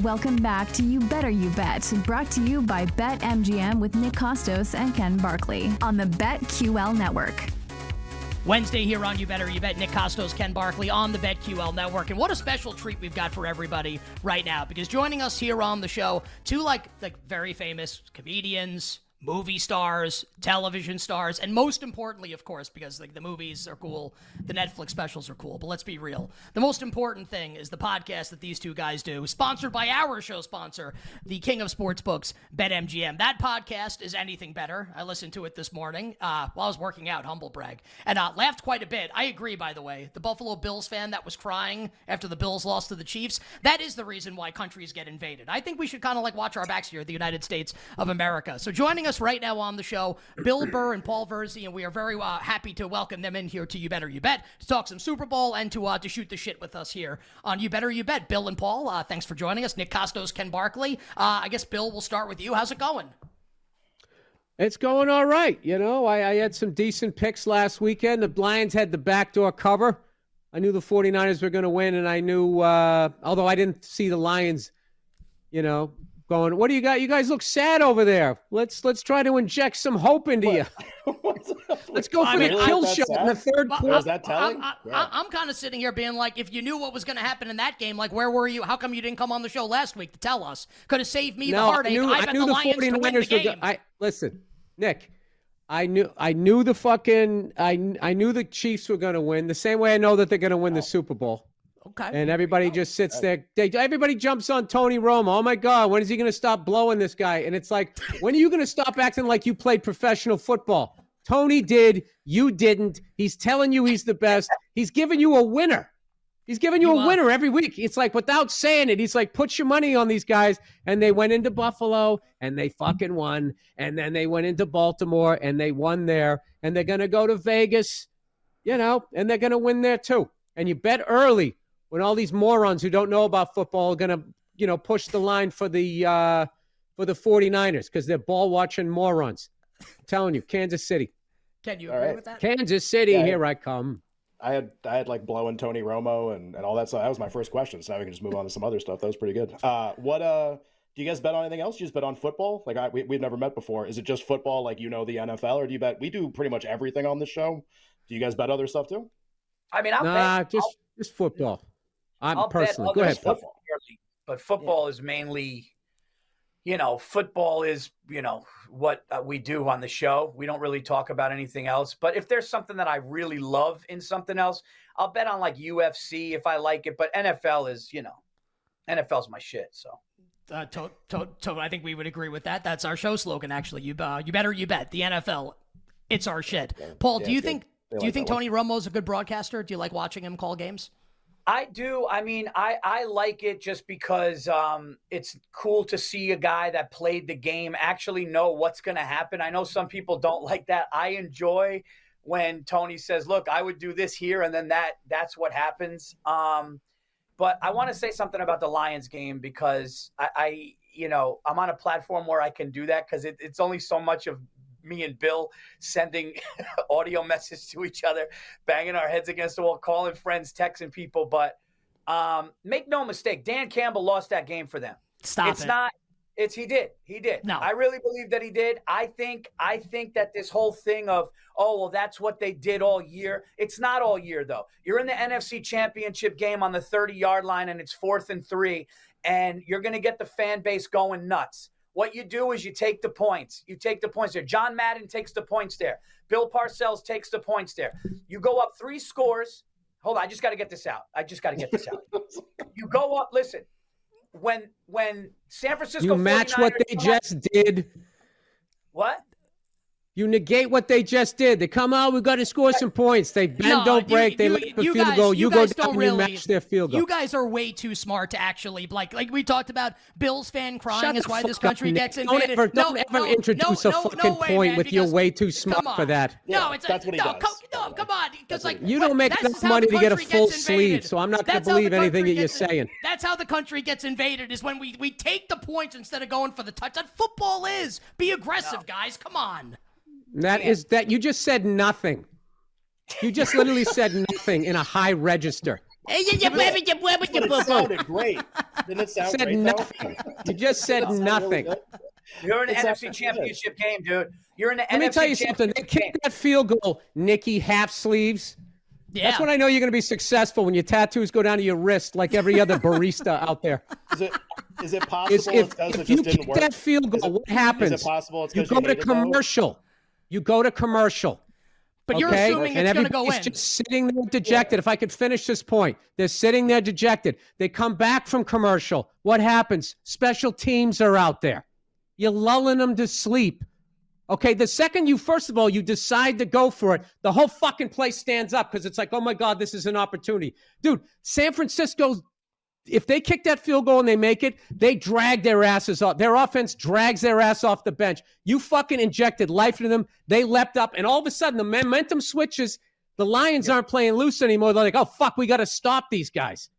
Welcome back to You Better You Bet, brought to you by BetMGM with Nick Kostos and Ken Barkley on the BetQL network. Wednesday here on You Better You Bet. Nick Kostos, Ken Barkley on the BetQL network. And what a special treat we've got for everybody right now because joining us here on the show, two like like very famous comedians, movie stars, television stars, and most importantly, of course, because like the movies are cool, the Netflix specials are cool. But let's be real. The most important thing is the podcast that these two guys do, sponsored by our show sponsor, the King of Sportsbooks, BetMGM. That podcast is anything better. I listened to it this morning uh, while I was working out, humble brag, and uh, laughed quite a bit. I agree, by the way. The Buffalo Bills fan that was crying after the Bills lost to the Chiefs, that is the reason why countries get invaded. I think we should kind of like watch our backs here, the United States of America. So joining us right now on the show, Bill Burr and Paul Virzi, and we are very uh, happy to welcome them in here to You Better You Bet to talk some Super Bowl and to uh, to shoot the shit with us here on You Better You Bet. Bill and Paul, uh, thanks for joining us. Nick Kostos, Ken Barkley. Uh, I guess Bill, we'll start with you. How's it going? It's going all right. You know, I, I had some decent picks last weekend. The Lions had the backdoor cover. I knew the 49ers were going to win, and I knew, uh, although I didn't see the Lions, you know, going, "What do you got? You guys look sad over there. Let's let's try to inject some hope into you. let's go for mean, the I- kill That's shot in the third quarter." Was that telling? I'm, I, Yeah. am kind of sitting here being like, if you knew what was going to happen in that game, like, where were you? How come you didn't come on the show last week to tell us? Could have saved me the no, I heartache. knew, I I bet knew the the Lions to win the 49ers were. game. go- I listen, Nick. I knew I knew the fucking I I knew the Chiefs were going to win. The same way I know that they're going to win the oh. Super Bowl. Okay. And everybody just sits there. They, everybody jumps on Tony Romo. Oh my God, when is he going to stop blowing this guy? And it's like, when are you going to stop acting like you played professional football? Tony did. You didn't. He's telling you he's the best. He's giving you a winner. He's giving you, You, a uh, winner every week. It's like without saying it, he's like, put your money on these guys. And they went into Buffalo and they fucking won. And then they went into Baltimore and they won there. And they're going to go to Vegas, you know, and they're going to win there too. And you bet early when all these morons who don't know about football are going to, you know, push the line for the uh, for the 49ers because they're ball watching morons. I'm telling you, Kansas City. Can you All agree right. with that? Kansas City, Yeah. here I come. I had I had like blowing Tony Romo and, and all that stuff. That was my first question. So now we can just move on to some other stuff. That was pretty good. Uh, what uh do you guys bet on anything else? You just bet on football? Like I we, we've never met before. Is it just football like you know the NFL or do you bet we do pretty much everything on this show? Do you guys bet other stuff too? I mean, I'll Nah, bet, just I'll, just football. I'm I'll bet personally. Go ahead. stuff Paul. but football is mainly, you know, football is you know what uh, we do on the show. We don't really talk about anything else. But if there's something that I really love in something else, I'll bet on like UFC if I like it. But NFL is, you know, NFL's my shit. So Uh, to, to, to, I think we would agree with that. That's our show slogan, actually. You, uh, you better, you bet. The NFL, it's our shit. Paul, Yeah, do you think? Do you like think that one. Tony Romo's a good broadcaster? Do you like watching him call games? I do. I mean, I I like it just because um, it's cool to see a guy that played the game actually know what's going to happen. I know some people don't like that. I enjoy when Tony says, "Look, I would do this here," and then that that's what happens. Um, but I want to say something about the Lions game because I, I you know, I'm on a platform where I can do that because it, it's only so much of me and Bill sending audio message to each other, banging our heads against the wall, calling friends, texting people. But um, make no mistake, Dan Campbell lost that game for them. Stop it's it. not. It's he did. He did. No. I really believe that he did. I think. I think that this whole thing of oh well, that's what they did all year. It's not all year though. You're in the NFC Championship game on the 30 yard line, and it's fourth and three, and you're going to get the fan base going nuts. What you do is you take the points. You take the points there. John Madden takes the points there. Bill Parcells takes the points there. You go up three scores. Hold on, I just got to get this out. I just got to get this out. you go up. Listen, when when San Francisco You match what 49ers they come out- just did. what? You negate what they just did. They come out, we've got to score some points. They bend, No, don't you- break. they you- let up a you field guys- goal. you You, go guys down don't and you really- match their field goal. You guys are way too smart to actually like like we talked about. Bills fan crying Shut is why this fuck up, country Nick. gets Don't ever- no, don't ever no, introduce no, a fucking no way, point man, with you're way too smart for on. that. No, Yeah, it's that's what he no, does. come, no, By the way. come on, because like You don't make that's enough money to get a full gets sleeve, so I'm not gonna That's how the believe anything that you're saying. That's how the country gets invaded is when we we take the points instead of going for the touch. That football is. Be aggressive, guys. Come on. That is that you just said nothing. You just literally said nothing in a high register. But it sounded great. Didn't it sound said great? nothing. Though? You just said It sounded really nothing. You're in the It's NFC actually good. Championship game, dude. You're in the NFC. Let me tell you something. They Championship kicked that field goal, Nikki half sleeves. Yeah. That's when I know you're going to be successful when your tattoos go down to your wrist like every other barista out there. Is it is it possible Is it's if, it if you didn't kick work? that field goal, Is it- what Is happens? Is it possible it's You because go to hate it, though? You go to commercial. but you're assuming and it's going to go in. just sitting there dejected. If I could finish this point, they're sitting there dejected. They come back from commercial. What happens? Special teams are out there. You're lulling them to sleep. Okay, the second you, first of all, you decide to go for it, the whole fucking place stands up because it's like, oh my God, this is an opportunity. Dude, San Francisco's if they kick that field goal and they make it, they drag their asses off. Their offense drags their ass off the bench. You fucking injected life into them. They leapt up, and all of a sudden the momentum switches. The Lions aren't playing loose anymore. They're like, oh fuck, we got to stop these guys.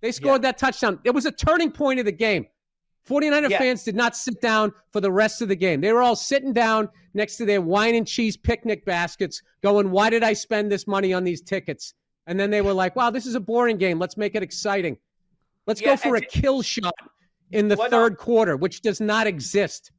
They scored that touchdown. It was a turning point of the game. 49er Yeah. fans did not sit down for the rest of the game. They were all sitting down next to their wine and cheese picnic baskets, going, Why did I spend this money on these tickets? And then they were like, Wow, this is a boring game. Let's make it exciting. Let's Yeah, go for a and kill shot in the Well, no. third quarter, which does not exist.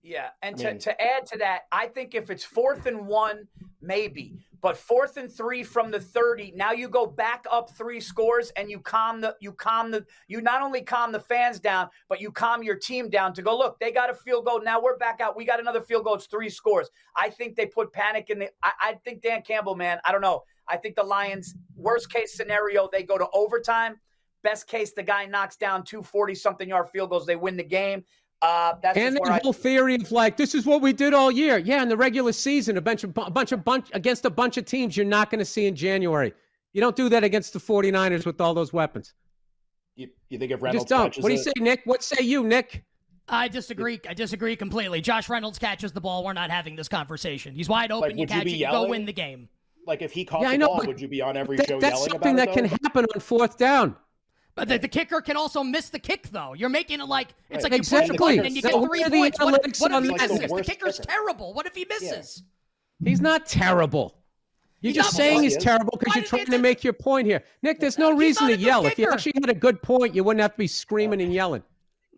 Yeah, and I to, mean- to add to that, I think if it's fourth and one, maybe, but fourth and three from the thirty, now you go back up three scores and you calm the you calm the you not only calm the fans down, but you calm your team down to go. Look, they got a field goal. Now we're back out. We got another field goal. It's three scores. I think they put panic in the. I, I think Dan Campbell, man. I don't know. I think the Lions. Worst case scenario, they go to overtime. Best case, the guy knocks down two 40 something yard field goals. They win the game. Uh, that's And the where I, whole theory of like, this is what we did all year. Yeah, in the regular season, a bunch of a bunch of bunch against a bunch of teams you're not going to see in January. You don't do that against the 49ers with all those weapons. You, you think if You Reynolds just don't. What do you it- say, Nick? What say you, Nick? I disagree. I disagree completely. Josh Reynolds catches the ball. We're not having this conversation. He's wide open. Like, you would you catch it. You go win the game. Like if he caught Yeah, the know, ball, would you be on every That- show that's yelling something about that it? can happen on fourth down. But the, the kicker can also miss the kick, though. You're making it like it's Right. like you push a Exactly. button and you So get what three the points. What, analytics what if he? Like the misses? The worst kicker's kicker. terrible. What if he misses? He's not terrible. You're He's just saying he's terrible because you're trying to do- make your point here. Nick, there's no He's reason to a good yell. If you actually had a good point, you wouldn't have to be screaming and yelling.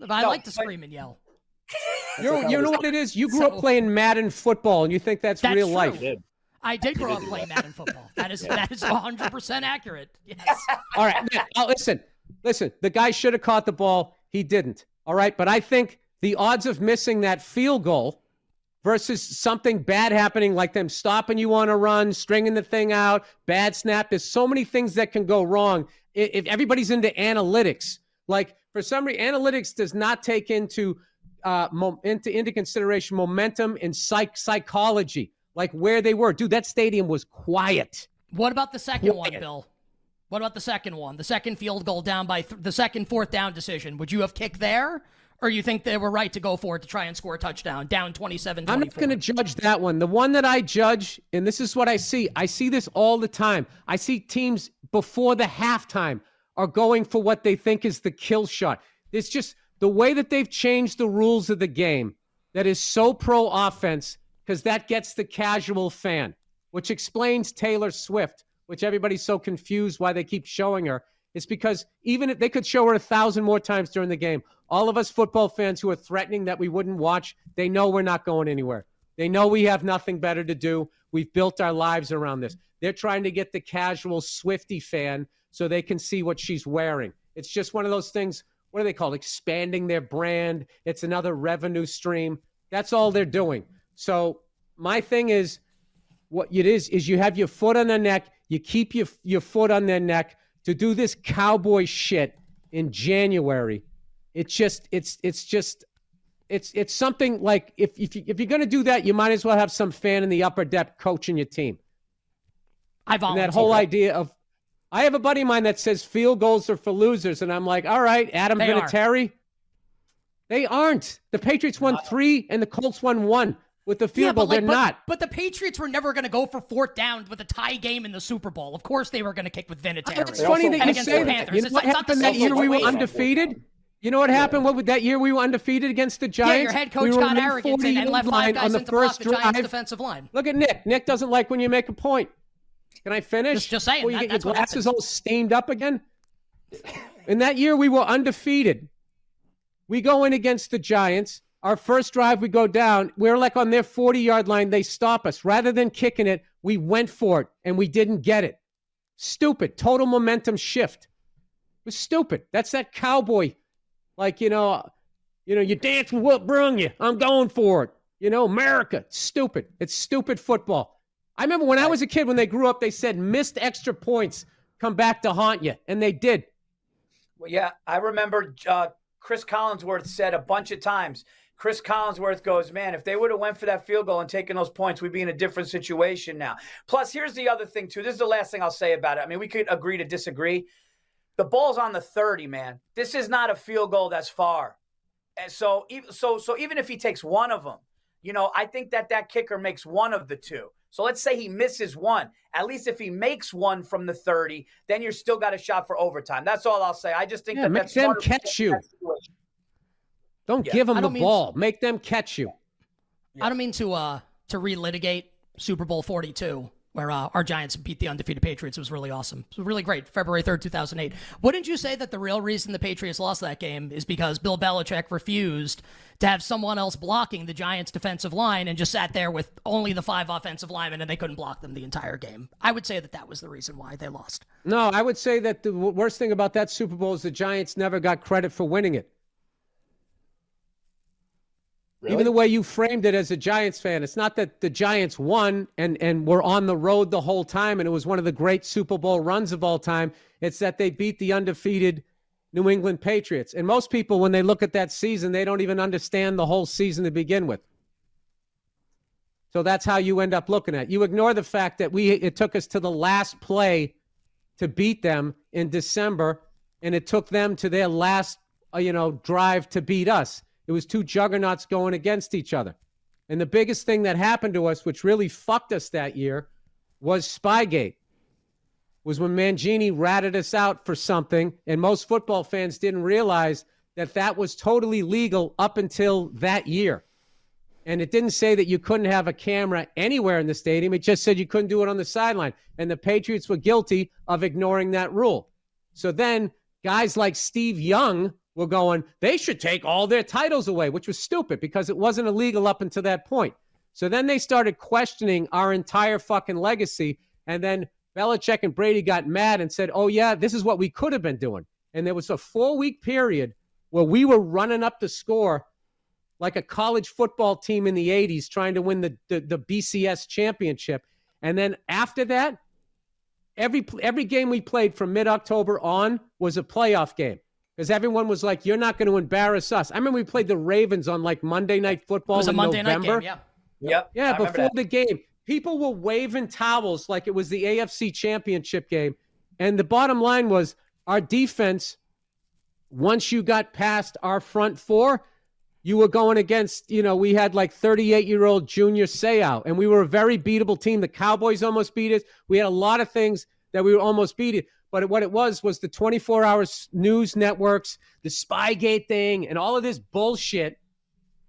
I No, like to but- scream and yell. You're, you know what it is? You grew So- up playing Madden football and you think that's, That's real true. life. Did. I did grow up playing Madden football. That is that is 100 percent accurate. Yes. All right. Nick, oh, listen, listen. The guy should have caught the ball. He didn't. All right. But I think the odds of missing that field goal versus something bad happening, like them stopping you on a run, stringing the thing out, bad snap. There's so many things that can go wrong if everybody's into analytics. Like for some reason, analytics does not take into uh, mo- into into consideration momentum and psych psychology, like where they were. Dude, that stadium was quiet. What about the second one, Bill? What about the second one? The second field goal down by th- the second fourth down decision. Would you have kicked there? Or you think they were right to go for it to try and score a touchdown down 27 I'm not going to judge that one. The one that I judge, and this is what I see. I see this all the time. I see teams before the halftime are going for what they think is the kill shot. It's just the way that they've changed the rules of the game that is so pro offense because that gets the casual fan, which explains Taylor Swift, which everybody's so confused why they keep showing her. It's because even if they could show her a thousand more times during the game, all of us football fans who are threatening that we wouldn't watch, they know we're not going anywhere. They know we have nothing better to do. We've built our lives around this. They're trying to get the casual Swiftie fan so they can see what she's wearing. It's just one of those things. What are they called? Expanding their brand. It's another revenue stream. That's all they're doing. So my thing is, what it is is you have your foot on the neck. You keep your your foot on their neck to do this cowboy shit in January. It's just it's it's just it's it's something like if if, you, if you're going to do that, you might as well have some fan in the upper depth coaching your team. I And volunteer. that whole idea of, I have a buddy of mine that says field goals are for losers, and I'm like, all right, Adam They are. Vinatieri. They aren't. The Patriots won three, and the Colts won one with the field yeah, goal. but, like, They're but, not. But the Patriots were never going to go for fourth down with a tie game in the Super Bowl. Of course, they were going to kick with Vinatieri. It's funny that you against say the that. Panthers. You know It's what like- it's not happened that year we were undefeated? You know what happened? What that year we were undefeated against the Giants? Yeah, your head coach we got arrogant and, and left line five guys on the into first the Giants drive. defensive line. Look at Nick. Nick doesn't like when you make a point. Can I finish? Just, just saying. Well, you that, get your glasses all steamed up again. In that year, we were undefeated. We go in against the Giants. Our first drive, we go down. We're like on their 40 yard line. They stop us. Rather than kicking it, we went for it and we didn't get it. Stupid. Total momentum shift. It was stupid. That's that cowboy. Like, you know, you know, you dance with what brung you. I'm going for it. You know, America. Stupid. It's stupid football. I remember when I was a kid, when they grew up, they said missed extra points come back to haunt you. And they did. Well, yeah, I remember uh, Cris Collinsworth said a bunch of times. Cris Collinsworth goes, man, if they would have went for that field goal and taken those points, we'd be in a different situation now. Plus, here's the other thing too. This is the last thing I'll say about it. I mean, we could agree to disagree. The ball's on the 30, man. This is not a field goal that's far. And so, so, so even if he takes one of them, you know, I think that that kicker makes one of the two. So let's say he misses one. At least if he makes one from the 30, then you're still got a shot for overtime. That's all I'll say. I just think yeah, that make that's them catch you. Don't yeah. give them the ball. To, make them catch you. I don't mean to uh to relitigate Super Bowl 42 where uh, our Giants beat the undefeated Patriots. It was really awesome. It was really great. February 3rd, 2008. Wouldn't you say that the real reason the Patriots lost that game is because Bill Belichick refused to have someone else blocking the Giants' defensive line and just sat there with only the five offensive linemen and they couldn't block them the entire game? I would say that that was the reason why they lost. No, I would say that the worst thing about that Super Bowl is the Giants never got credit for winning it. Really? Even the way you framed it as a Giants fan, it's not that the Giants won and, and were on the road the whole time and it was one of the great Super Bowl runs of all time. It's that they beat the undefeated New England Patriots. And most people, when they look at that season, they don't even understand the whole season to begin with. So that's how you end up looking at it. You ignore the fact that we it took us to the last play to beat them in December, and it took them to their last uh, you know drive to beat us. It was two juggernauts going against each other. And the biggest thing that happened to us, which really fucked us that year, was Spygate. Was when Mangini ratted us out for something, and most football fans didn't realize that that was totally legal up until that year. And it didn't say that you couldn't have a camera anywhere in the stadium. It just said you couldn't do it on the sideline. And the Patriots were guilty of ignoring that rule. So then guys like Steve Young, were going, they should take all their titles away, which was stupid because it wasn't illegal up until that point. So then they started questioning our entire fucking legacy. And then Belichick and Brady got mad and said, oh, yeah, this is what we could have been doing. And there was a four week period where we were running up the score like a college football team in the 80s trying to win the, the, the BCS championship. And then after that, every every game we played from mid October on was a playoff game because everyone was like, "You're not going to embarrass us." I remember we played the Ravens on like Monday Night Football it was in a Monday November. Night game, yeah, yep. yeah. before the game, people were waving towels like it was the AFC Championship game, and the bottom line was our defense. Once you got past our front four, you were going against, you know, we had like 38 year old Junior Seau, and we were a very beatable team. The Cowboys almost beat us. We had a lot of things that we were almost beat. But what it was was the 24 hour news networks, the Spygate thing, and all of this bullshit.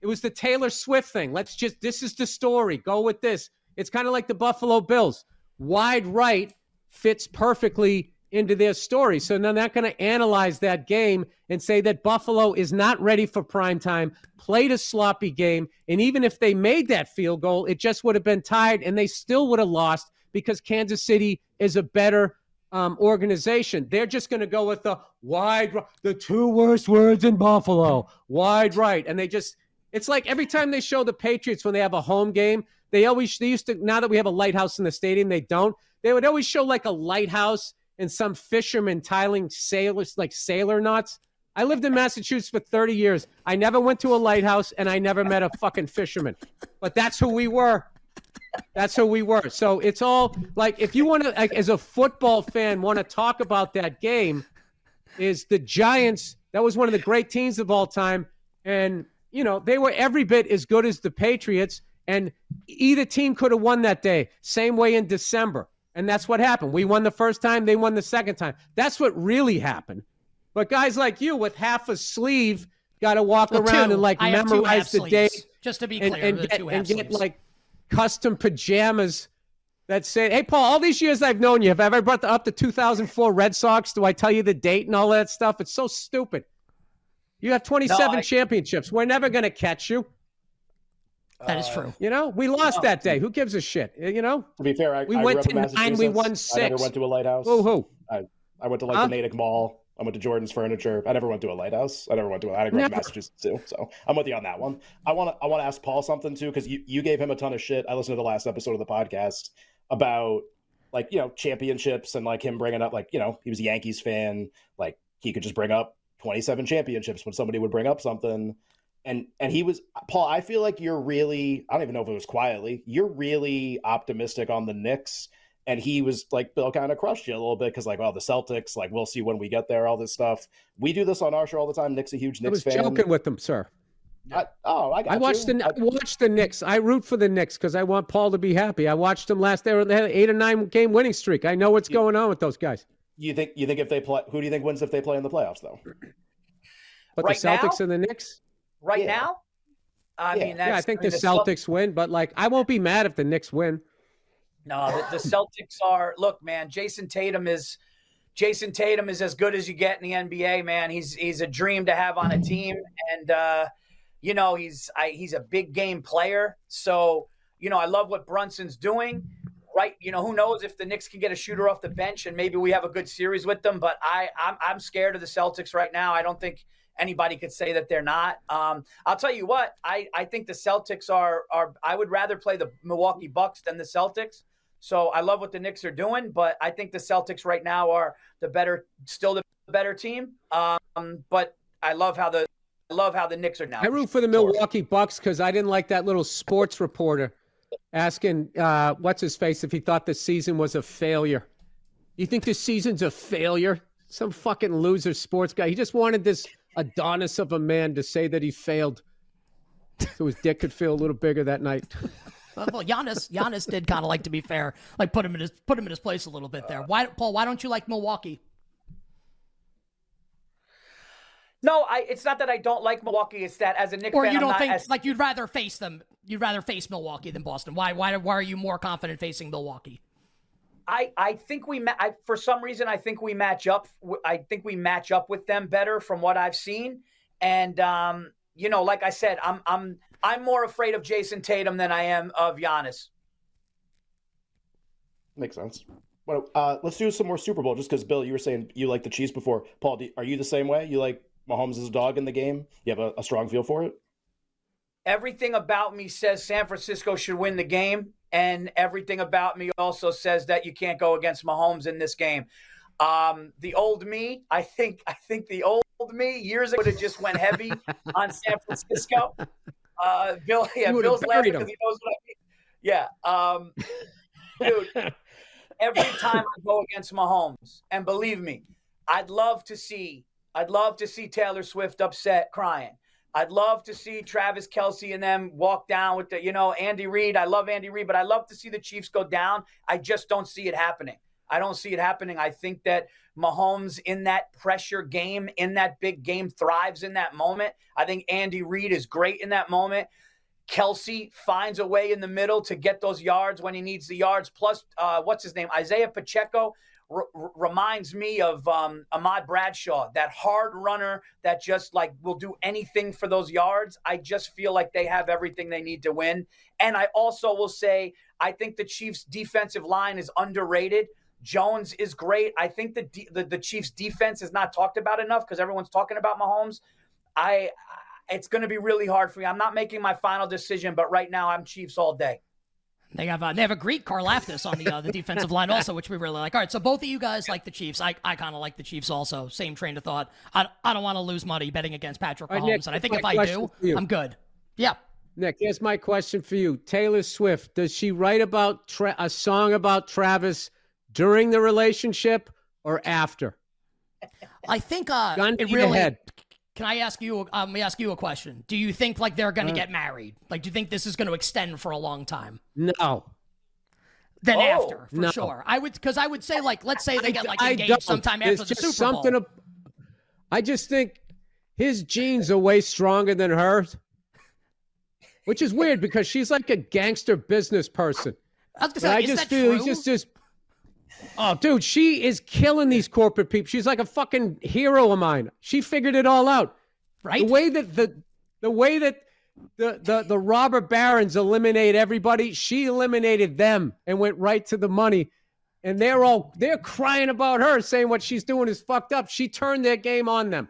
It was the Taylor Swift thing. Let's just, this is the story. Go with this. It's kind of like the Buffalo Bills. Wide right fits perfectly into their story. So they're not going to analyze that game and say that Buffalo is not ready for prime time, played a sloppy game, and even if they made that field goal, it just would have been tied and they still would have lost because Kansas City is a better um, organization. They're just going to go with the wide, the two worst words in Buffalo, wide right, and they just. It's like every time they show the Patriots when they have a home game, they always they used to. Now that we have a lighthouse in the stadium, they don't. They would always show like a lighthouse and some fisherman tiling sailors like sailor knots. I lived in Massachusetts for 30 years. I never went to a lighthouse and I never met a fucking fisherman. But that's who we were. That's who we were. So it's all like if you want to, like, as a football fan, want to talk about that game, is the Giants. That was one of the great teams of all time, and you know they were every bit as good as the Patriots. And either team could have won that day. Same way in December, and that's what happened. We won the first time, they won the second time. That's what really happened. But guys like you with half a sleeve got to walk well, around two. and like I memorize the sleeves, day. Just to be and, clear, and, get, and get like custom pajamas that say, "Hey, Paul, all these years I've known you, have I ever brought the, up the 2004 Red Sox? Do I tell you the date and all that stuff? It's so stupid. You have 27 No, I- championships. We're never going to catch you. That is Uh, true. You know, we lost that day. Who gives a shit? You know, To be fair, I, We I went grew up in to nine, we Massachusetts. won I never went to a lighthouse. who who? I went to like Huh? the Natick Mall. I went to Jordan's Furniture. I never went to a lighthouse. I never went to. A, I grew up in Massachusetts too, so I'm with you on that one. I want to. I want to ask Paul something too because you you gave him a ton of shit. I listened to the last episode of the podcast about like you know championships and like him bringing up like you know he was a Yankees fan. Like he could just bring up 27 championships when somebody would bring up something. And and he was Paul. I feel like you're really. I don't even know if it was quietly. You're really optimistic on the Knicks and he was like bill kind of crushed you a little bit because like oh the celtics like we'll see when we get there all this stuff we do this on our show all the time nick's a huge I knicks was fan joking with them, sir. I, oh i got I watched you. the I- I watched the Knicks. I root for the Knicks because I want Paul to be happy. I watched them last. They were they had an eight or nine game winning streak. I know what's You- going on with those guys. you think you think if they play who do you think wins if they play in the playoffs though But Right the Celtics now? and the Knicks. right Yeah. now. I Yeah. mean, that's, yeah, I think mean, the Cel- Celtics win, but like I won't be mad if the Knicks win. No, the, the Celtics are. Look, man, Jayson Tatum is. Jayson Tatum is as good as you get in the NBA, man. He's he's a dream to have on a team, and uh, you know he's I, he's a big game player. So you know I love what Brunson's doing. Right, you know who knows if the Knicks can get a shooter off the bench and maybe we have a good series with them. But I I'm, I'm scared of the Celtics right now. I don't think anybody could say that they're not. Um, I'll tell you what, I, I think the Celtics are are I would rather play the Milwaukee Bucks than the Celtics. So I love what the Knicks are doing, but I think the Celtics right now are the better, still the better team. Um, but I love how the I love how the Knicks are now. I root for the. Milwaukee Bucks because I didn't like that little sports reporter asking uh, what's his face if he thought the season was a failure. You think this season's a failure? Some fucking loser sports guy. He just wanted this Adonis of a man to say that he failed, so his dick could feel a little bigger that night. Well, Giannis, Giannis did kind of like to be fair, like put him in his put him in his place a little bit there. Why, Paul? Why don't you like Milwaukee? No, I. It's not that I don't like Milwaukee. It's that as a Knicks Or fan, you don't think as- like you'd rather face them? You'd rather face Milwaukee than Boston? Why? Why? Why are you more confident facing Milwaukee? I, I think we ma- I, for some reason I think we match up I think we match up with them better from what I've seen and um, you know like I said I'm I'm I'm more afraid of Jayson Tatum than I am of Giannis. makes sense well uh, let's do some more super bowl just because bill you were saying you like the chiefs before paul do, are you the same way you like mahomes as a dog in the game you have a, a strong feel for it Everything about me says San Francisco should win the game and everything about me also says that you can't go against Mahomes in this game. Um, the old me, I think I think the old me years ago would have just went heavy on San Francisco. Uh, Bill, yeah, Bill's laughing because he knows what I mean. Yeah, um, dude. Every time I go against Mahomes, and believe me, I'd love to see, I'd love to see Taylor Swift upset, crying. I'd love to see Travis Kelce and them walk down with the, you know, Andy Reid. I love Andy Reid, but I love to see the Chiefs go down. I just don't see it happening. I don't see it happening. I think that Mahomes in that pressure game, in that big game, thrives in that moment. I think Andy Reid is great in that moment. Kelce finds a way in the middle to get those yards when he needs the yards. Plus, uh, what's his name? Isaiah Pacheco r- reminds me of um, Ahmad Bradshaw, that hard runner that just like will do anything for those yards. I just feel like they have everything they need to win. And I also will say, I think the Chiefs' defensive line is underrated. Jones is great. I think the de- the, the Chiefs' defense is not talked about enough because everyone's talking about Mahomes. I it's going to be really hard for me. I'm not making my final decision, but right now I'm Chiefs all day. They have uh, they have a Greek Karlaftis on the uh, the defensive line also, which we really like. All right, so both of you guys like the Chiefs. I, I kind of like the Chiefs also. Same train of thought. I, I don't want to lose money betting against Patrick Mahomes, right, Nick, and I think if I do. I'm good. Yeah. Nick, here's my question for you. Taylor Swift, does she write about Tra- a song about Travis during the relationship or after? I think uh, Gun it to your really. head. Can I ask you? Um, let me ask you a question. Do you think like they're going to Uh. get married? Like, do you think this is going to extend for a long time? No. Then Oh, after, for no. sure. I would because I would say like, let's say they get like I engaged don't. sometime There's after the just Super Bowl. something ab- I just think his genes are way stronger than hers, which is weird because she's like a gangster business person. I was gonna say, like, I is just that feel true? he's just just. Oh, dude, she is killing these corporate people. She's like a fucking hero of mine. She figured it all out. right. The way that the the way that the the the robber barons eliminate everybody, she eliminated them and went right to the money. And they're all they're crying about her, saying what she's doing is fucked up. She turned their game on them.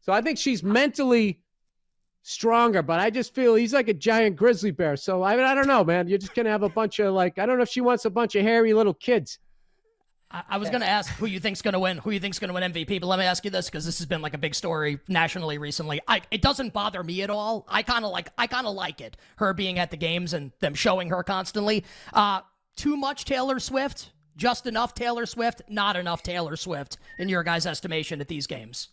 So I think she's mentally stronger, but I just feel he's like a giant grizzly bear. So I I don't know, man. You're just gonna have a bunch of like I don't know if she wants a bunch of hairy little kids. I, I was going to ask who you think's going to win, who you think's going to win MVP, but let me ask you this because this has been like a big story nationally recently. I, it doesn't bother me at all. I kind of like I kind of like it, her being at the games and them showing her constantly. Uh, too much Taylor Swift, just enough Taylor Swift, not enough Taylor Swift in your guys' estimation at these games.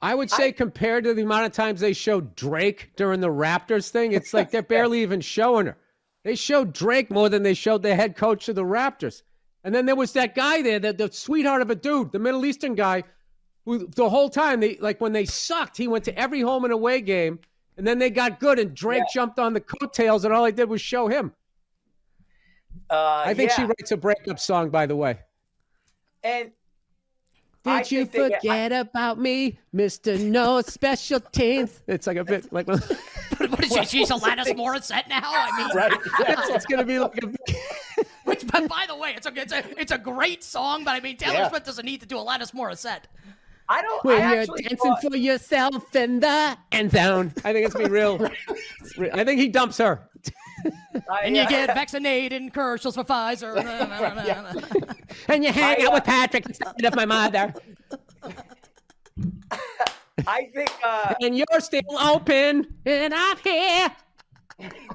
I would say compared to the amount of times they showed Drake during the Raptors thing, it's like they're barely even showing her. They showed Drake more than they showed the head coach of the Raptors. And then there was that guy there, that the sweetheart of a dude, the Middle Eastern guy, who the whole time they like when they sucked, he went to every home and away game, and then they got good, and Drake jumped on the coattails, and all they did was show him. Uh, I think she writes a breakup song, by the way. and Did I you think they- I- forget about me, Mister No Special Teens? It's like a bit like what is she? She's Alanis Morissette now. I mean, Right? Yeah. it's gonna be like a. which, but by the way, it's a it's a it's a great song. But I mean, Taylor Yeah. Swift doesn't need to do a Alanis Morissette. I don't. when I you're dancing thought, for yourself in the end zone. I think it's be real. I think he dumps her. I, And you uh, get vaccinated in commercials for Pfizer. And you hang I, out uh, with Patrick instead of my mother. I think. Uh, And you're still open. And I'm here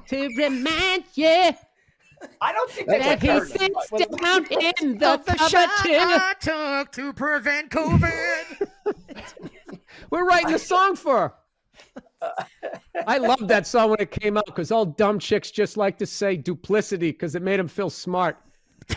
to remind you I don't think they that went he third. sits down in the Of the shot cover. I took to prevent COVID. We're writing the song for her. I loved that song when it came out because all dumb chicks just like to say duplicity because it made them feel smart.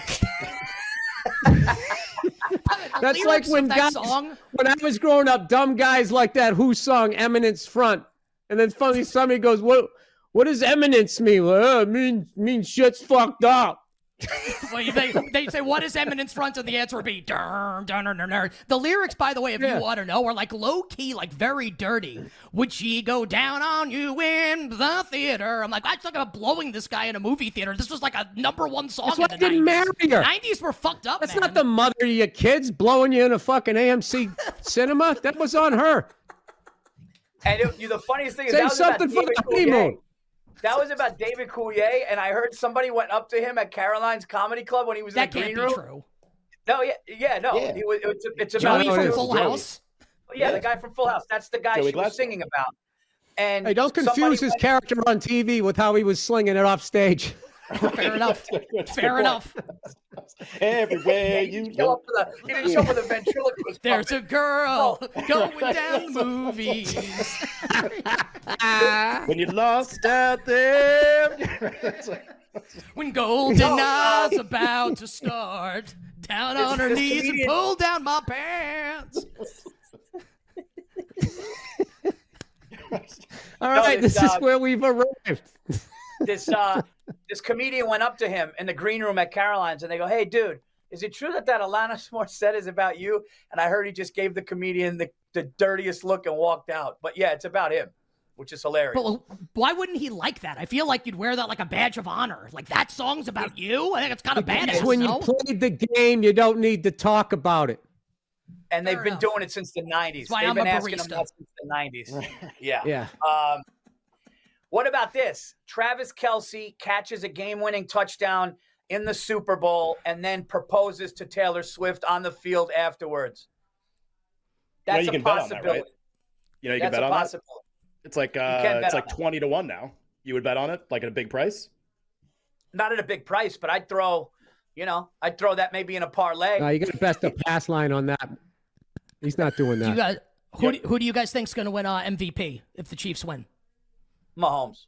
That's like when that guys, song- when I was growing up, dumb guys like that Who song Eminence Front, and then finally somebody goes, "What? What does eminence mean?" Well, oh, it means means shit's fucked up. well, they, they say, what is eminence front? And the answer would be, dun, dun, dun, dun, dun. The lyrics, by the way, if Yeah. you want to know, are like low key, like very dirty. Would she go down on you in the theater? I'm like, I'm talking about blowing this guy in a movie theater. This was like a number one song That's in why the I didn't 90s. marry her. 90s were fucked up, That's man. not the mother of your kids blowing you in a fucking AMC cinema. That was on her. And it, the funniest thing is Say that was about something for the Coulier. honeymoon. That was about David Coulier, and I heard somebody went up to him at Caroline's Comedy Club when he was that in the can't green be room. true. No, yeah, yeah, no. Yeah. It was, it's, it's about Joey from. Full House. yeah, Yeah. the guy from Full House. That's the guy Joey she was singing about. And Hey, don't confuse his went- character on TV with how he was slinging it off stage. Fair enough. That's a Fair enough. Everywhere He you didn't show up go. for the. He didn't show up for the ventriloquist. There's puppet. a girl Oh. going down the movies. When you're lost out there. It's like- When Golden Eye's about to start, down on her this knees and pull down my pants. All right, No, right, it's, this is uh, where we've arrived. this uh this comedian went up to him in the green room at Caroline's and they go, "Hey, dude, is it true that that Alanis Morissette is about you?" And I heard he just gave the comedian the, the dirtiest look and walked out. But yeah, it's about him, which is hilarious. But why wouldn't he like that? I feel like you'd wear that like a badge of honor. Like that song's about you. I think it's kind of badass. Because when you played the game, you don't need to talk about it. and they've fair been enough. doing it since the '90s. why They've I'm been a asking him barista. that since the '90s. yeah. Yeah. Um, what about this? Travis Kelce catches a game-winning touchdown in the Super Bowl and then proposes to Taylor Swift on the field afterwards. You know, That's you a can bet on that, possibility. right? You know, you can bet a on that. It's like uh, it's on like that. twenty to one now. You would bet on it, like at a big price. Not at a big price, but I'd throw, you know, I'd throw that maybe in a parlay. Uh, you got to best a pass line on that. He's not doing Do you that. guys, who, Yep. do, who do you guys think's going to win uh, MVP if the Chiefs win? Mahomes.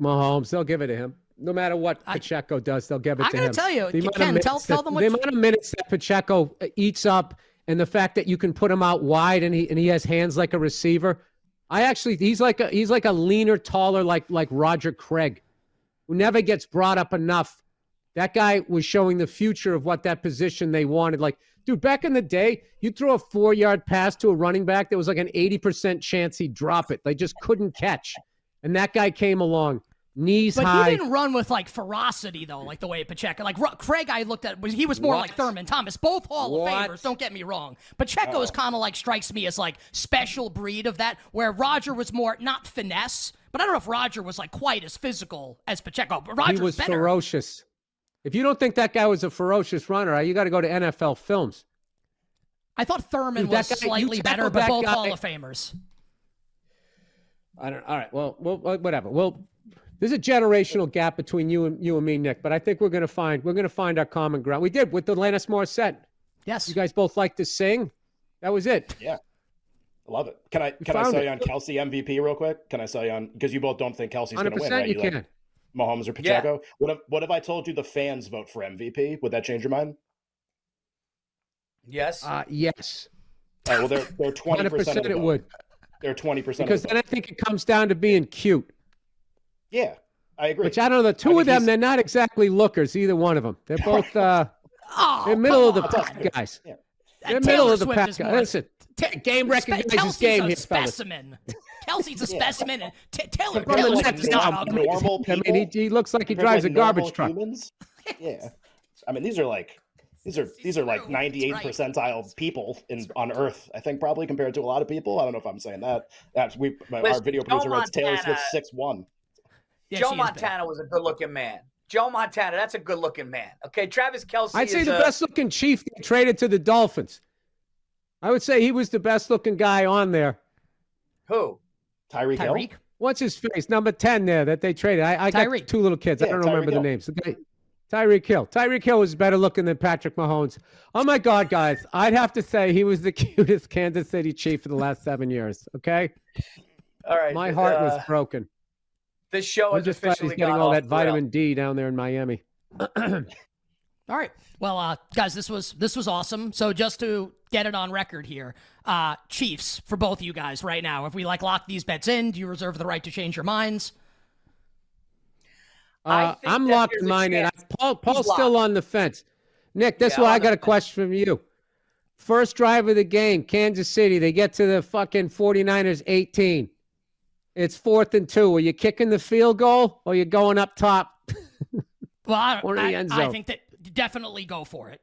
Mahomes, they'll give it to him. No matter what I- Pacheco does, they'll give it to him. I to gotta tell you, The of Ken, tell- tell that- them the what- amount of minutes that Pacheco uh, eats up, and the fact that you can put him out wide and he and he has hands like a receiver. I actually, he's like a he's like a leaner, taller, like like Roger Craig, who never gets brought up enough That guy was showing the future of what that position they wanted. Like, dude, back in the day, you throw a four yard pass to a running back, there was like an 80% chance he'd drop it. They just couldn't catch. And that guy came along, knees But high. he didn't run with like ferocity though, like the way Pacheco. Like Ru- Craig, I looked at was he was more What? like Thurman Thomas, both Hall What? of Famers. Don't get me wrong. Pacheco is oh. kind of like strikes me as like special breed of that, where Roger was more not finesse, but I don't know if Roger was like quite as physical as Pacheco. But Roger's he was better. ferocious. If you don't think that guy was a ferocious runner, you got to go to NFL films. I thought Thurman Dude, was guy- slightly better, but both guy- Hall of Famers. I don't. All right. Well, well, well, whatever. Well, there's a generational gap between you and you and me, Nick. But I think we're gonna find we're gonna find our common ground. We did with the Alanis Morissette. Yes. You guys both like to sing. That was it. Yeah. I love it. Can I can I found sell it. you on Kelce MVP real quick? Can I sell you on because you both don't think Kelce's going to win, percent, right? you like can. Mahomes or Pacheco. What if what if I told you the fans vote for MVP? Would that change your mind? Yes. Uh, yes, All right, well, they're they're twenty hundred percent. percent, it would. They're twenty percent. Because then I think it comes down to being cute. yeah, I agree. Which I don't know. The two mean, of them, he's- they're not exactly lookers, either one of them. They're both uh, oh, they're middle of the come on. pack guys. Yeah. They're Taylor middle of the Swift pack. guys. more- Listen, Ta- game Spe- recognizes Kelce's game a here, specimen. Kelce's a specimen. And T- Taylor Compared Taylor like, Swift is not normal- ugly. normal I mean, he, he looks like he compared to, drives a garbage truck. Humans, yeah, I mean these are like these are these are like true. ninety eight Right. percentile people in on Earth. I think probably compared to a lot of people. I don't know if I'm saying that. That's we my, our video Joe producer writes Taylor Swift six one. Yeah, Joe she is bad. Montana was a good looking man. Joe Montana, that's a good looking man. Okay, Travis Kelce. I'd say is the a- best looking chief traded to the Dolphins. I would say he was the best looking guy on there. Who? Tyreek Tyreek. What's his face? Number 10 there that they traded. I, I got two little kids. I don't remember Tyreek the names. The guy- Tyreek Hill. Tyreek Hill was better looking than Patrick Mahomes. Oh my God, guys. I'd have to say he was the cutest Kansas City Chief for the last seven years. Okay? All right. My heart was uh, broken. This show I'm just glad he's officially getting all that vitamin D down there in Miami. All right. Well, uh, guys, this was this was awesome. So just to get it on record here, uh, Chiefs for both of you guys right now. If we like lock these bets in, do you reserve the right to change your minds? I Uh, think I'm locked in a mine in. chance. Paul, Paul's He's still locked. on the fence. Nick, that's Yeah, why I'm I on got a question from you. First drive of the game, Kansas City. They get to the fucking 49ers 18. It's fourth and two. Are you kicking the field goal or you going up top? Well, I, Or in the I, end I think that definitely go for it.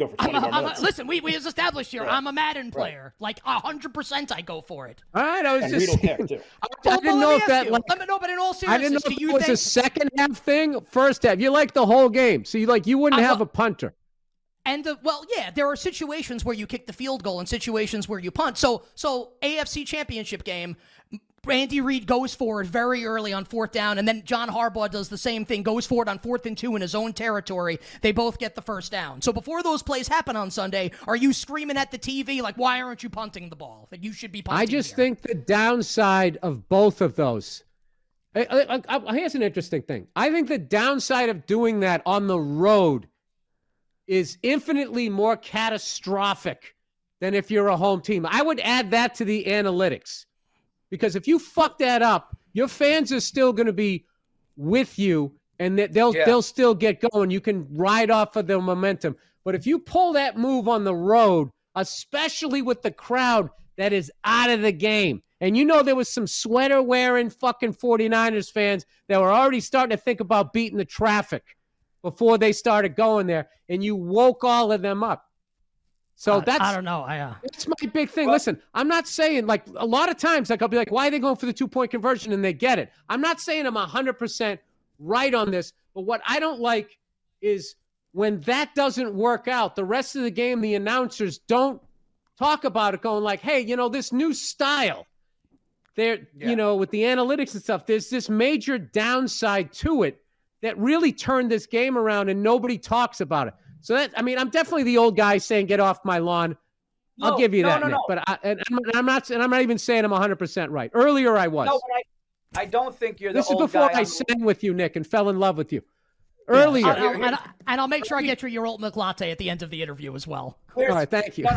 Go for I'm twenty a, more I'm a, listen, we, we established here. Right. I'm a Madden player. Like hundred percent, I go for it. All right, I was and just Reid will saying. kick too. I, I didn't know if that you. like Let me- no, but in all seriousness, I didn't know if do it was think a second half thing, first half. You like the whole game, so you like you wouldn't I have lo- a punter. And the, well, yeah, there are situations where you kick the field goal and situations where you punt. So, so AFC Championship game, Andy Reid goes for it very early on fourth down, and then John Harbaugh does the same thing, goes for it on fourth and two in his own territory. They both get the first down. So before those plays happen on Sunday, are you screaming at the TV like, "Why aren't you punting the ball? That you should be punting." I just here? think the downside of both of those. I- I- I- I- here's an interesting thing. I think the downside of doing that on the road is infinitely more catastrophic than if you're a home team. I would add that to the analytics because if you fuck that up, your fans are still going to be with you and that they'll Yeah. they'll still get going. You can ride off of the momentum. But if you pull that move on the road, especially with the crowd that is out of the game, and you know there was some sweater wearing fucking 49ers fans that were already starting to think about beating the traffic before they started going there, and you woke all of them up. So I- that's I don't know. I uh, that's my big thing. Listen, I'm not saying like a lot of times, like I'll be like, why are they going for the two point conversion and they get it? I'm not saying I'm 100% right on this, but what I don't like is when that doesn't work out, the rest of the game, the announcers don't talk about it, going like, hey, you know, this new style. There, Yeah. you know, with the analytics and stuff, there's this major downside to it that really turned this game around and nobody talks about it. So that I mean, I'm definitely the old guy saying get off my lawn. I'll give you no, that, no, Nick. no. But I, and I'm, and I'm not, and I'm not even saying I'm 100 percent right. Earlier, I was. No, but I, I don't think you're the this is old before guy I on the- sang with you, Nick, and fell in love with you. Earlier. and, here- I'll, and, I- and I'll make sure I get you your oat milk latte at the end of the interview as well. Here's- All right, thank you. No,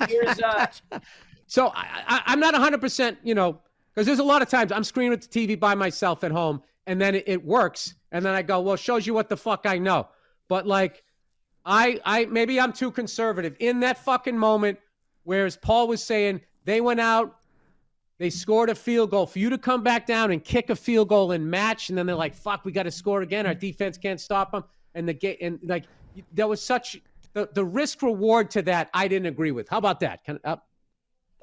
no. Here's uh, So I, I, I'm not 100 percent, you know, because there's a lot of times I'm screaming at the TV by myself at home, and then it, it works, and then I go, well, shows you what the fuck I know. But like, I I maybe I'm too conservative in that fucking moment. Whereas Paul was saying they went out, they scored a field goal. For you to come back down and kick a field goal and match, and then they're like, "Fuck, we got to score again. Our defense can't stop them." And the game, and like, there was such the, the risk reward to that. I didn't agree with. How about that? Can, uh,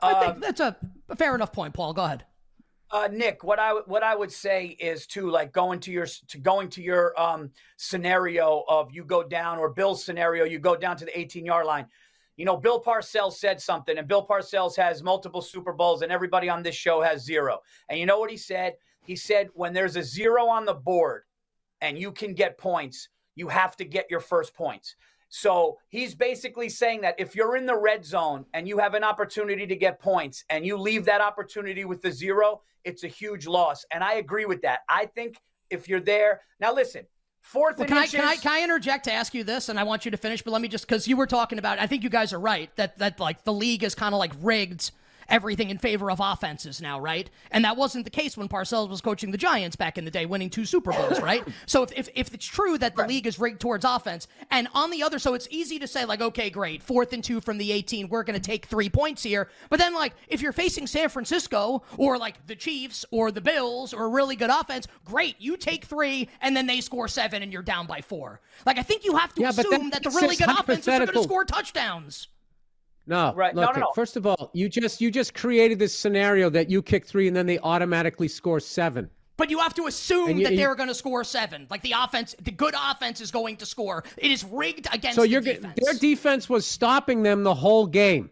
I think that's a, a fair enough point, Paul. Go ahead. Uh, Nick, what I what I would say is to like going to your to going to your um scenario of you go down or Bill's scenario, you go down to the 18 yard line. You know, Bill Parcells said something, and Bill Parcells has multiple Super Bowls, and everybody on this show has zero. And you know what he said? He said, when there's a zero on the board and you can get points, you have to get your first points. So he's basically saying that if you're in the red zone and you have an opportunity to get points and you leave that opportunity with the zero, it's a huge loss. And I agree with that. I think if you're there, now listen, Fourth well, can I, can I can I interject to ask you this, and I want you to finish, but let me just because you were talking about. I think you guys are right that that like the league is kind of like rigged everything in favor of offenses now, right? And that wasn't the case when Parcells was coaching the Giants back in the day, winning two Super Bowls, right? so if, if, if it's true that the right. league is rigged towards offense, and on the other, so it's easy to say, like, okay, great, fourth and two from the 18, we're going to take three points here. But then, like, if you're facing San Francisco or like the Chiefs or the Bills or a really good offense, great, you take three and then they score seven and you're down by four. Like, I think you have to yeah, assume that the really good offenses are going to score touchdowns. No, right. Look, no, no, no. First of all, you just you just created this scenario that you kick three and then they automatically score seven. But you have to assume you, that they're going to score seven. Like the offense, the good offense is going to score. It is rigged against. So you're defense. their defense was stopping them the whole game,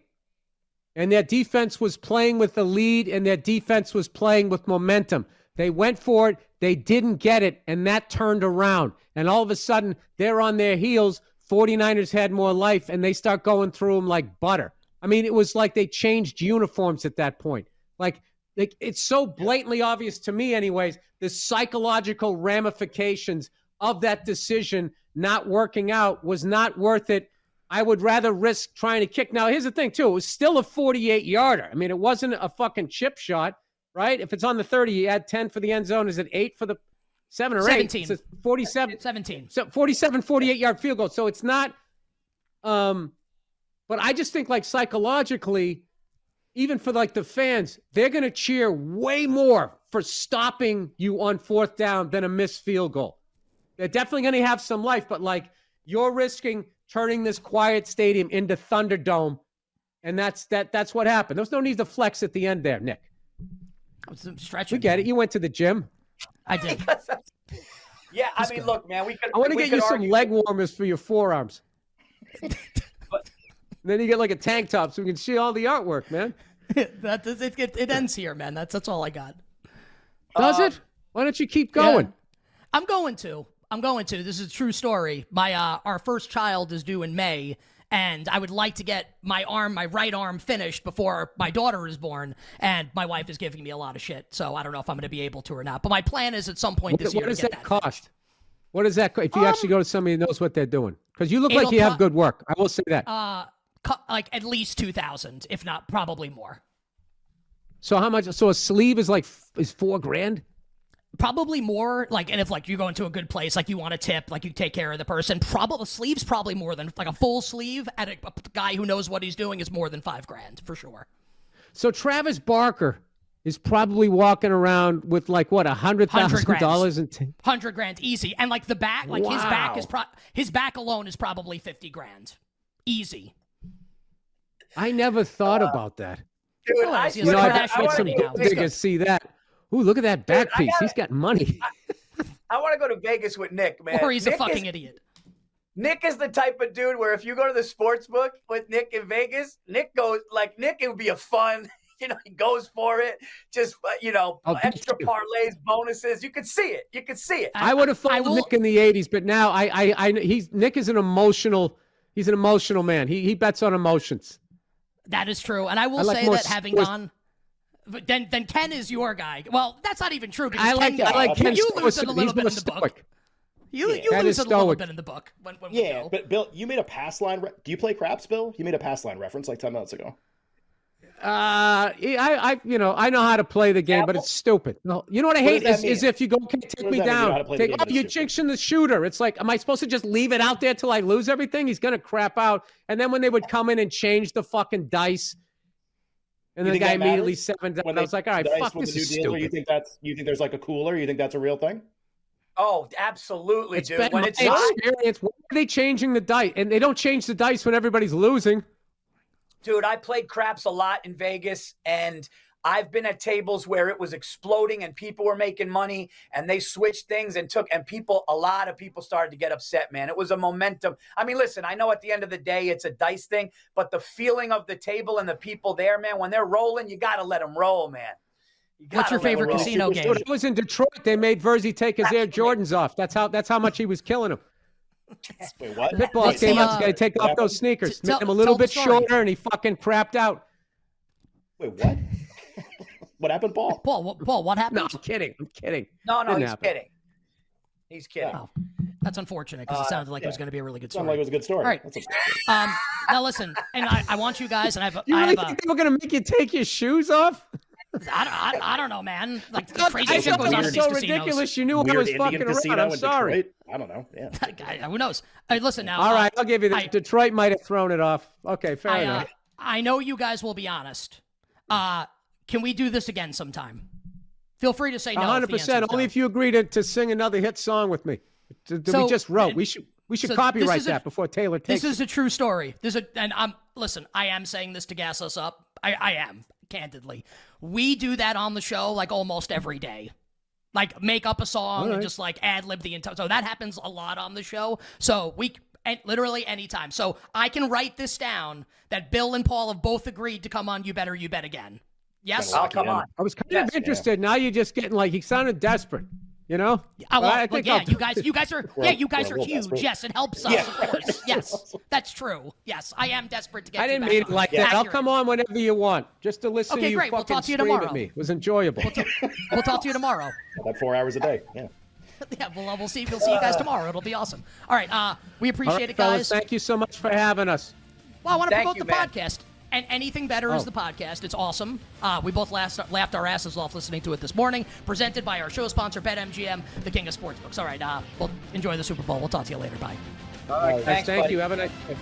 and their defense was playing with the lead, and their defense was playing with momentum. They went for it, they didn't get it, and that turned around. And all of a sudden, they're on their heels 49ers had more life and they start going through them like butter. I mean, it was like they changed uniforms at that point. Like, like it's so blatantly obvious to me, anyways, the psychological ramifications of that decision not working out was not worth it. I would rather risk trying to kick. Now, here's the thing, too. It was still a 48 yarder. I mean, it wasn't a fucking chip shot, right? If it's on the 30, you add 10 for the end zone. Is it eight for the seven or 17. eight. So 47. 17. So 47, 48 yard field goal. So it's not, um, but I just think like psychologically, even for like the fans, they're going to cheer way more for stopping you on fourth down than a missed field goal. They're definitely going to have some life, but like you're risking turning this quiet stadium into Thunderdome. And that's that. That's what happened. There was no need to flex at the end there, Nick. I was stretching. We get it. You went to the gym. I did. yeah, I mean, good. look, man, we could. I want to get you argue. some leg warmers for your forearms. but, then you get like a tank top so we can see all the artwork, man. that it, it, it, ends here, man. That's that's all I got. Does uh, it? Why don't you keep going? Yeah, I'm going to. I'm going to. This is a true story. My uh, our first child is due in May, and I would like to get my arm, my right arm, finished before my daughter is born. And my wife is giving me a lot of shit, so I don't know if I'm going to be able to or not. But my plan is at some point this what, year. What does that, that cost? What does that cost? if you um, actually go to somebody who knows what they're doing? Because you look like you have good work. I will say that. Uh, like at least two thousand, if not probably more. So how much? So a sleeve is like is four grand probably more like and if like you go into a good place like you want a tip like you take care of the person probably sleeves probably more than like a full sleeve at a, a, guy who knows what he's doing is more than five grand for sure. So travis barker is probably walking around with like what a hundred thousand dollars in t- hundred grand easy. And like the back like wow. his back is pro his back alone is probably 50 grand. Easy. I never thought uh, about that. Dude, oh, I, you know, I, I, some niggas see that Ooh, look at that back Dude, piece. Gotta, He's got money. I, I want to go to Vegas with Nick, man. Or he's Nick a fucking is, idiot. Nick is the type of dude where if you go to the sports book with Nick in Vegas, Nick goes like Nick. It would be a fun. You know, he goes for it. Just uh, you know, I'll extra parlays, bonuses. You could see it. You could see it. I, I would have followed will... Nick in the '80s, but now I, I, I, he's Nick is an emotional. He's an emotional man. He he bets on emotions. That is true, and I will I like say that having gone then then Ken is your guy. Well, that's not even true because I like Ken, I like Ken you lose it a little bit in the stoic. book. You yeah. you lose it a little bit in the book when, when yeah, but Bill, you made a pass line. Re- Do you play craps, Bill? You made a pass line reference like ten minutes ago. Uh, I, I, you know, I know how to play the game, but it's stupid. No, you know what I What hate does that is, is if you go, okay, take What me does? You know how to down. the Take, game, oh, you're jinxing the shooter. It's like, am I supposed to just leave it out there till I lose everything? He's gonna crap out. And then when they would come in and change the fucking dice, and You the guy immediately matters? seven down. When I was like, all right, fuck, this the is new deal, you think that's you think there's like a cooler? You think that's a real thing? Oh, absolutely, It's dude. been When my it's hot, experience. Why are they changing the dice? And they don't change the dice when everybody's losing. dude, I played craps a lot in Vegas and I've been at tables where it was exploding and people were making money and they switched things and took and people a lot of people started to get upset, man. It was a momentum. I mean, listen, I know at the end of the day it's a dice thing, but the feeling of the table and the people there, man, when they're rolling, you got to let them roll, man. You What's your favorite casino game? When I was in Detroit, they made Virzi take his Air Jordans off. That's how that's how much he was killing him. Wait, what? Pitbull What's came the, up, he's uh, to take off those sneakers. Tell- Made him a little bit shorter, and he fucking crapped out. Wait, what? What happened, Paul? Paul, what, Paul, what happened? No, I'm kidding. I'm kidding. No, no, Didn't he's happen. kidding. He's kidding. Oh, that's unfortunate because it Uh, sounded like it was going to be a really good Sounded like it was a good story. All right. That's a- Um, now listen, and I, I want you guys, and I have, a- You I really have a, think they were gonna make you take your shoes off? I don't, I, I don't know, man. Like the I crazy thought shit goes on was in these so casinos. ridiculous. You knew I was Indian fucking around. I'm sorry. Detroit? I don't know. Yeah. I- Who knows? Hey, listen now. All uh, right, I'll give you this. I- Detroit might have thrown it off. Okay, fair I, uh, enough. I know you guys will be honest. Uh, can we do this again sometime? Feel free to say no. if hundred answer is percent. Only no. if you agree to, to sing another hit song with me. To- So, we just wrote. and- We should we should so copyright a- that before Taylor takes. This is a true story. This is a, and I'm listen. I am saying this to gas us up. I, I am candidly. We do that on the show like almost every day. Like make up a song All and just like ad lib the entire. So that happens a lot on the show. So we and literally anytime. So I can write this down that Bill and Paul have both agreed to come on. You better you bet again. Yes. Kinda Oh, come on. I was kind Yes, of interested. Now you're just getting like he sounded desperate. You know? Oh, well, I well, think yeah, you guys, you guys are, yeah, you guys we're are a little huge. desperate. Yes, it helps us, Yeah. of course. Yes, that's true. Yes, I am desperate to get. I didn't mean it on. like that. I'll come on whenever you want, just to listen Okay, to you great. We'll fucking talk to you tomorrow. at me. It was enjoyable. We'll talk to you tomorrow. About four hours a day. Yeah. Yeah, we'll, uh, we'll see. We'll see you guys tomorrow. It'll be awesome. All right. Uh, we appreciate right, it, fellas, guys. thank you so much for having us. Well, I want to Thank promote you, the man. podcast. And anything better is Oh. the podcast. It's awesome. Uh, we both laughed, laughed our asses off listening to it this morning. Presented by our show sponsor, BetMGM, the king of sportsbooks. All right. Uh, we'll enjoy the Super Bowl. We'll talk to you later. Bye. All right, Guys, thanks, thank buddy. you. Have a nice day.